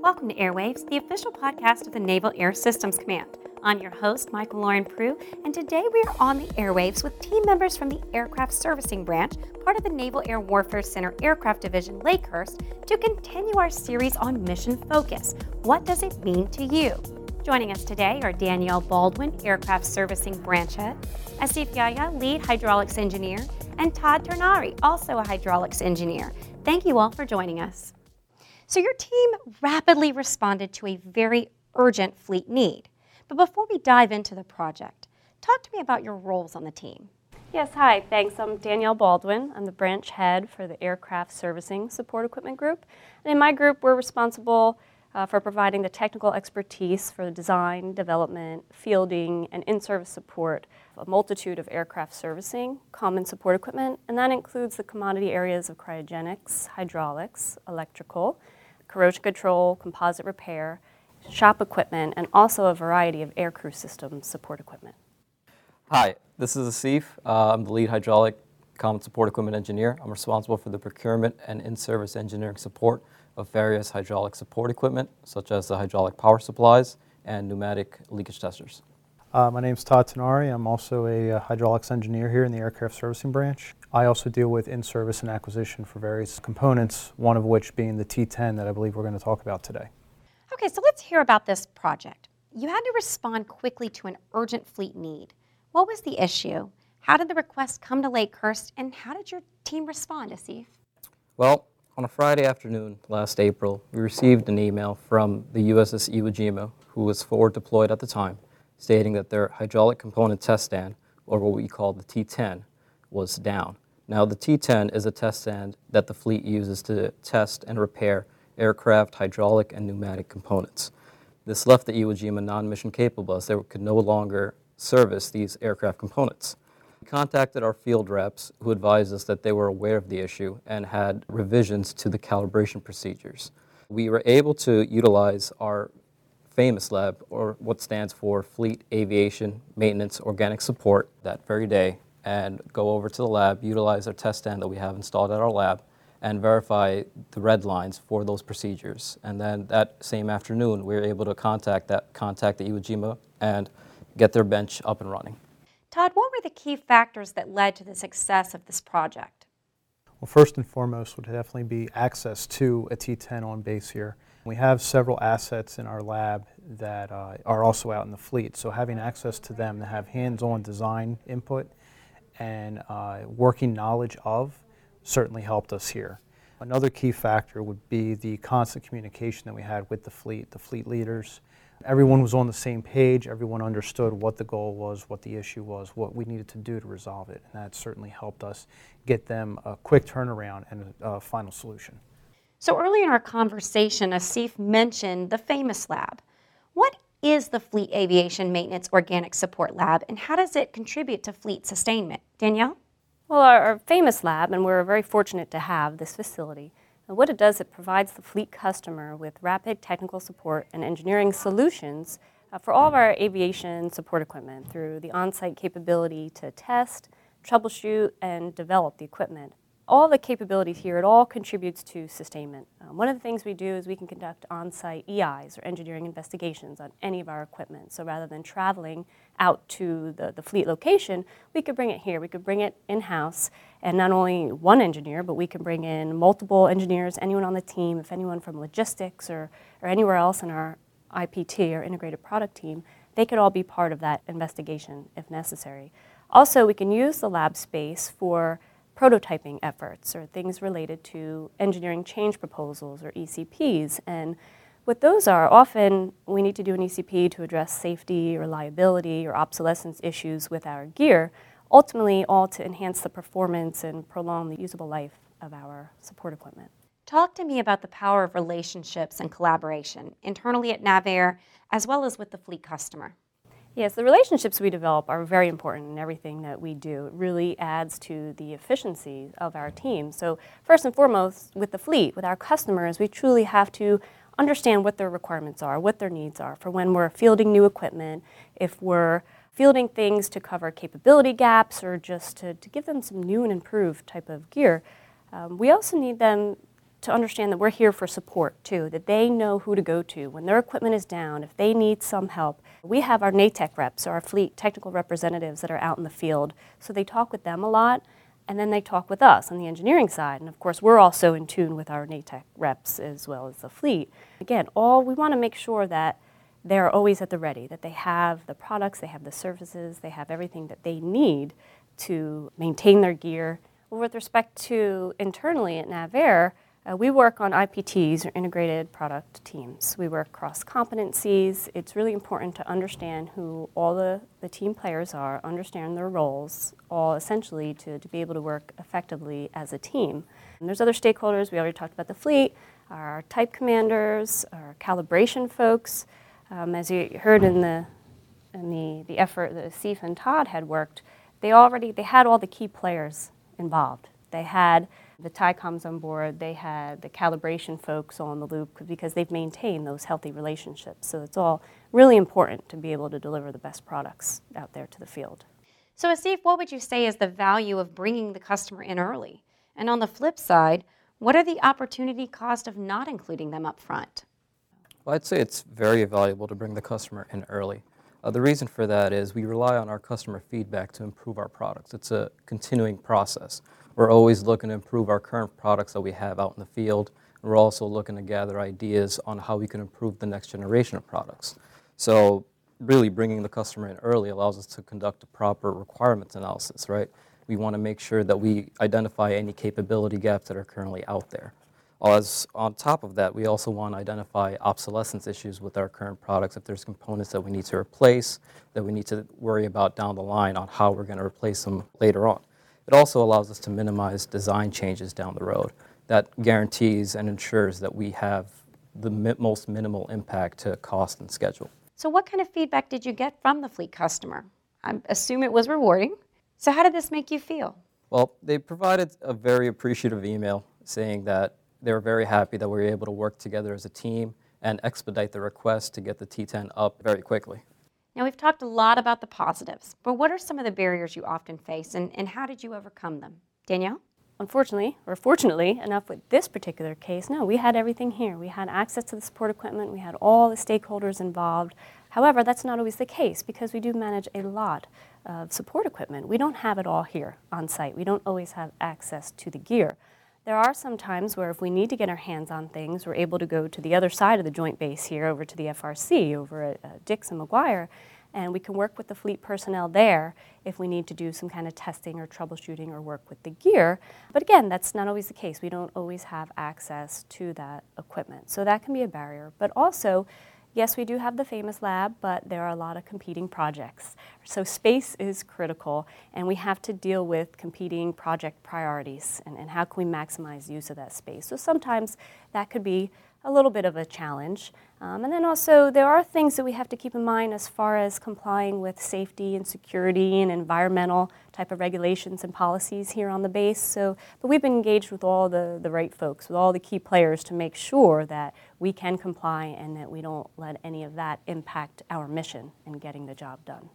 Welcome to Airwaves, the official podcast of the Naval Air Systems Command. I'm your host, Michael Lauren Prue, and today we are on the airwaves with team members from the Aircraft Servicing Branch, part of the Naval Air Warfare Center Aircraft Division Lakehurst, to continue our series on mission focus. What does it mean to you? Joining us today are Danielle Baldwin, Aircraft Servicing Branch Head, Asif Yahya, Lead Hydraulics Engineer, and Todd Ternari, also a hydraulics engineer. Thank you all for joining us. So, your team rapidly responded to a very urgent fleet need. But before we dive into the project, talk to me about your roles on the team. Yes, hi, thanks. I'm Danielle Baldwin. I'm the branch head for the Aircraft Servicing Support Equipment Group. And in my group, we're responsible uh, for providing the technical expertise for the design, development, fielding, and in service support of a multitude of aircraft servicing, common support equipment, and that includes the commodity areas of cryogenics, hydraulics, electrical, corrosion control, composite repair, shop equipment, and also a variety of aircrew system support equipment. Hi, this is Asif. Uh, I'm the lead hydraulic common support equipment engineer. I'm responsible for the procurement and in-service engineering support of various hydraulic support equipment, such as the hydraulic power supplies and pneumatic leakage testers. Uh, my name is Todd Tenari. I'm also a uh, hydraulics engineer here in the aircraft servicing branch. I also deal with in-service and acquisition for various components, one of which being the T10 that I believe we're going to talk about today. Okay, so let's hear about this project. You had to respond quickly to an urgent fleet need. What was the issue? How did the request come to Lakehurst, and how did your team respond, Asif? Well, on a Friday afternoon last April, we received an email from the USS Iwo Jima, who was forward deployed at the time, stating that their hydraulic component test stand, or what we call the T10, was down. Now, the T10 is a test stand that the fleet uses to test and repair aircraft hydraulic and pneumatic components. This left the Iwo Jima non-mission capable as they could no longer service these aircraft components. We contacted our field reps who advised us that they were aware of the issue and had revisions to the calibration procedures. We were able to utilize our FAMOS lab, or what stands for Fleet Aviation Maintenance Organic Support, that very day and go over to the lab, utilize our test stand that we have installed at our lab, and verify the red lines for those procedures. And then that same afternoon, we were able to contact that contact the Iwo Jima and get their bench up and running. Todd, what were the key factors that led to the success of this project? Well, first and foremost would definitely be access to a T10 on base here. We have several assets in our lab that uh, are also out in the fleet, so having access to them to have hands-on design input and uh, working knowledge of certainly helped us here. Another key factor would be the constant communication that we had with the fleet, the fleet leaders. Everyone was on the same page, everyone understood what the goal was, what the issue was, what we needed to do to resolve it, and that certainly helped us get them a quick turnaround and a, final solution. So, early in our conversation, Asif mentioned the FAMOS lab. What is the Fleet Aviation Maintenance Organic Support Lab, and how does it contribute to fleet sustainment? Danielle? Well, our, our, FAMOS lab, and we're very fortunate to have this facility, and what it does, it provides the fleet customer with rapid technical support and engineering solutions uh, for all of our aviation support equipment through the on site capability to test, troubleshoot, and develop the equipment all the capabilities here, it all contributes to sustainment. Um, one of the things we do is we can conduct on-site EIs or engineering investigations on any of our equipment. So rather than traveling out to the, the fleet location, we could bring it here. We could bring it in-house and not only one engineer, but we can bring in multiple engineers, anyone on the team, if anyone from logistics or, or anywhere else in our IPT or integrated product team, they could all be part of that investigation if necessary. Also, we can use the lab space for prototyping efforts or things related to engineering change proposals or ECPs. And what those are, often we need to do an ECP to address safety, reliability, or obsolescence issues with our gear, ultimately, all to enhance the performance and prolong the usable life of our support equipment. Talk to me about the power of relationships and collaboration internally at NavAir as well as with the fleet customer. Yes, the relationships we develop are very important in everything that we do. It really adds to the efficiency of our team. So, first and foremost, with the fleet, with our customers, we truly have to understand what their requirements are, what their needs are for when we're fielding new equipment, if we're fielding things to cover capability gaps or just to, to give them some new and improved type of gear. Um, we also need them to understand that we're here for support too, that they know who to go to when their equipment is down, if they need some help. We have our NATEC reps, or our fleet technical representatives that are out in the field, so they talk with them a lot and then they talk with us on the engineering side. And of course, we're also in tune with our NATEC reps as well as the fleet. Again, all we want to make sure that they're always at the ready, that they have the products, they have the services, they have everything that they need to maintain their gear. With respect to internally at NavAir, uh, we work on IPTs, or integrated product teams. We work cross competencies. It's really important to understand who all the, the team players are, understand their roles, all essentially to, to be able to work effectively as a team. And there's other stakeholders. We already talked about the fleet, our type commanders, our calibration folks. Um, as you heard in the in the, the effort that Asif and Todd had worked, they already they had all the key players involved. They had the TYCOMs on board, they had the calibration folks on the loop because they've maintained those healthy relationships. So it's all really important to be able to deliver the best products out there to the field. So, Asif, what would you say is the value of bringing the customer in early? And on the flip side, what are the opportunity cost of not including them up front? Well, I'd say it's very valuable to bring the customer in early. Uh, the reason for that is we rely on our customer feedback to improve our products. It's a continuing process. We're always looking to improve our current products that we have out in the field. We're also looking to gather ideas on how we can improve the next generation of products. So, really, bringing the customer in early allows us to conduct a proper requirements analysis, right? We want to make sure that we identify any capability gaps that are currently out there. As on top of that, we also want to identify obsolescence issues with our current products. If there's components that we need to replace, that we need to worry about down the line on how we're going to replace them later on. It also allows us to minimize design changes down the road. That guarantees and ensures that we have the mi- most minimal impact to cost and schedule. So, what kind of feedback did you get from the fleet customer? I assume it was rewarding. So, how did this make you feel? Well, they provided a very appreciative email saying that they were very happy that we were able to work together as a team and expedite the request to get the T10 up very quickly. Now, we've talked a lot about the positives, but what are some of the barriers you often face and, and how did you overcome them? Danielle? Unfortunately, or fortunately enough with this particular case, no, we had everything here. We had access to the support equipment, we had all the stakeholders involved. However, that's not always the case because we do manage a lot of support equipment. We don't have it all here on site. We don't always have access to the gear. There are some times where if we need to get our hands on things, we're able to go to the other side of the joint base here over to the FRC, over at uh, Dix and McGuire, and we can work with the fleet personnel there if we need to do some kind of testing or troubleshooting or work with the gear. But again, that's not always the case. We don't always have access to that equipment. So that can be a barrier. But also, yes, we do have the FAMOS lab, but there are a lot of competing projects. So space is critical, and we have to deal with competing project priorities and, and how can we maximize use of that space. So sometimes that could be a little bit of a challenge. Um, and then also, there are things that we have to keep in mind as far as complying with safety and security and environmental type of regulations and policies here on the base. So, but we've been engaged with all the, the right folks, with all the key players to make sure that we can comply and that we don't let any of that impact our mission in getting the job done.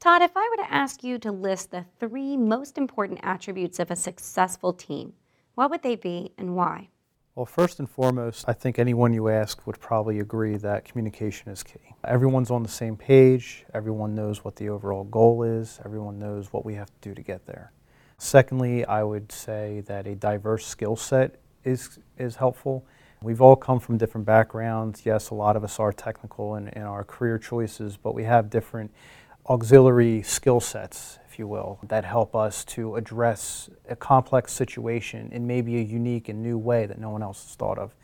Todd, if I were to ask you to list the three most important attributes of a successful team, what would they be and why? Well, first and foremost, I think anyone you ask would probably agree that communication is key. Everyone's on the same page, everyone knows what the overall goal is, everyone knows what we have to do to get there. Secondly, I would say that a diverse skill set is, is helpful. We've all come from different backgrounds. Yes, a lot of us are technical in, in our career choices, but we have different auxiliary skill sets, if you will, that help us to address a complex situation in maybe a unique and new way that no one else has thought of.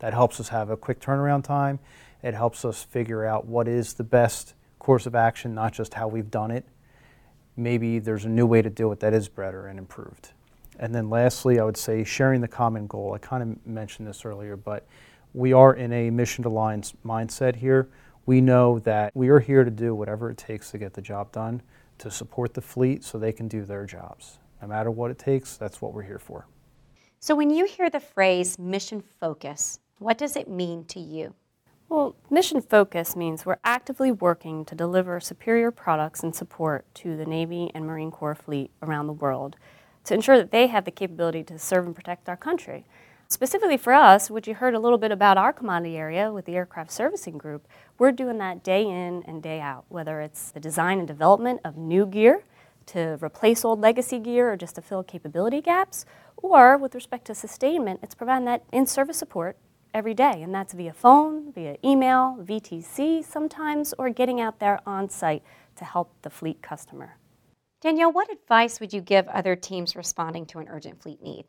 That helps us have a quick turnaround time. It helps us figure out what is the best course of action, not just how we've done it. Maybe there's a new way to do it that is better and improved. And then lastly, I would say sharing the common goal. I kind of mentioned this earlier, but we are in a mission aligned mindset here we know that we are here to do whatever it takes to get the job done, to support the fleet so they can do their jobs. No matter what it takes, that's what we're here for. So, when you hear the phrase mission focus, what does it mean to you? Well, mission focus means we're actively working to deliver superior products and support to the Navy and Marine Corps fleet around the world to ensure that they have the capability to serve and protect our country. Specifically for us, which you heard a little bit about our commodity area with the Aircraft Servicing Group, we're doing that day in and day out, whether it's the design and development of new gear to replace old legacy gear or just to fill capability gaps, or with respect to sustainment, it's providing that in service support every day, and that's via phone, via email, VTC sometimes, or getting out there on site to help the fleet customer. Danielle, what advice would you give other teams responding to an urgent fleet need?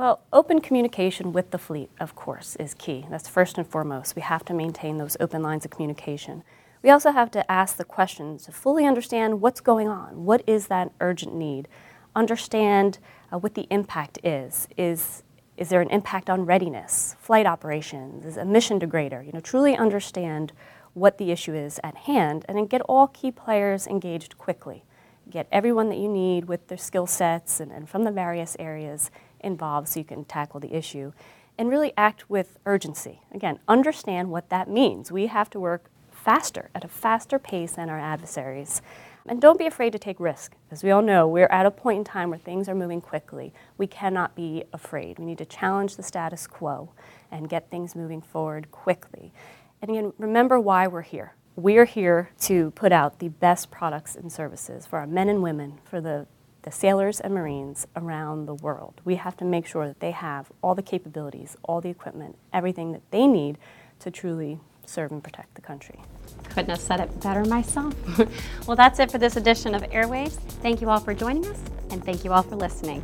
Well, open communication with the fleet, of course, is key. That's first and foremost. We have to maintain those open lines of communication. We also have to ask the questions to fully understand what's going on. What is that urgent need? Understand uh, what the impact is. Is is there an impact on readiness, flight operations, is a mission degrader? You know, truly understand what the issue is at hand and then get all key players engaged quickly. Get everyone that you need with their skill sets and, and from the various areas involved so you can tackle the issue and really act with urgency. Again, understand what that means. We have to work faster, at a faster pace than our adversaries. And don't be afraid to take risk. As we all know, we're at a point in time where things are moving quickly. We cannot be afraid. We need to challenge the status quo and get things moving forward quickly. And again, remember why we're here. We're here to put out the best products and services for our men and women, for the the sailors and Marines around the world. We have to make sure that they have all the capabilities, all the equipment, everything that they need to truly serve and protect the country. Couldn't have said it better myself. well, that's it for this edition of Airwaves. Thank you all for joining us, and thank you all for listening.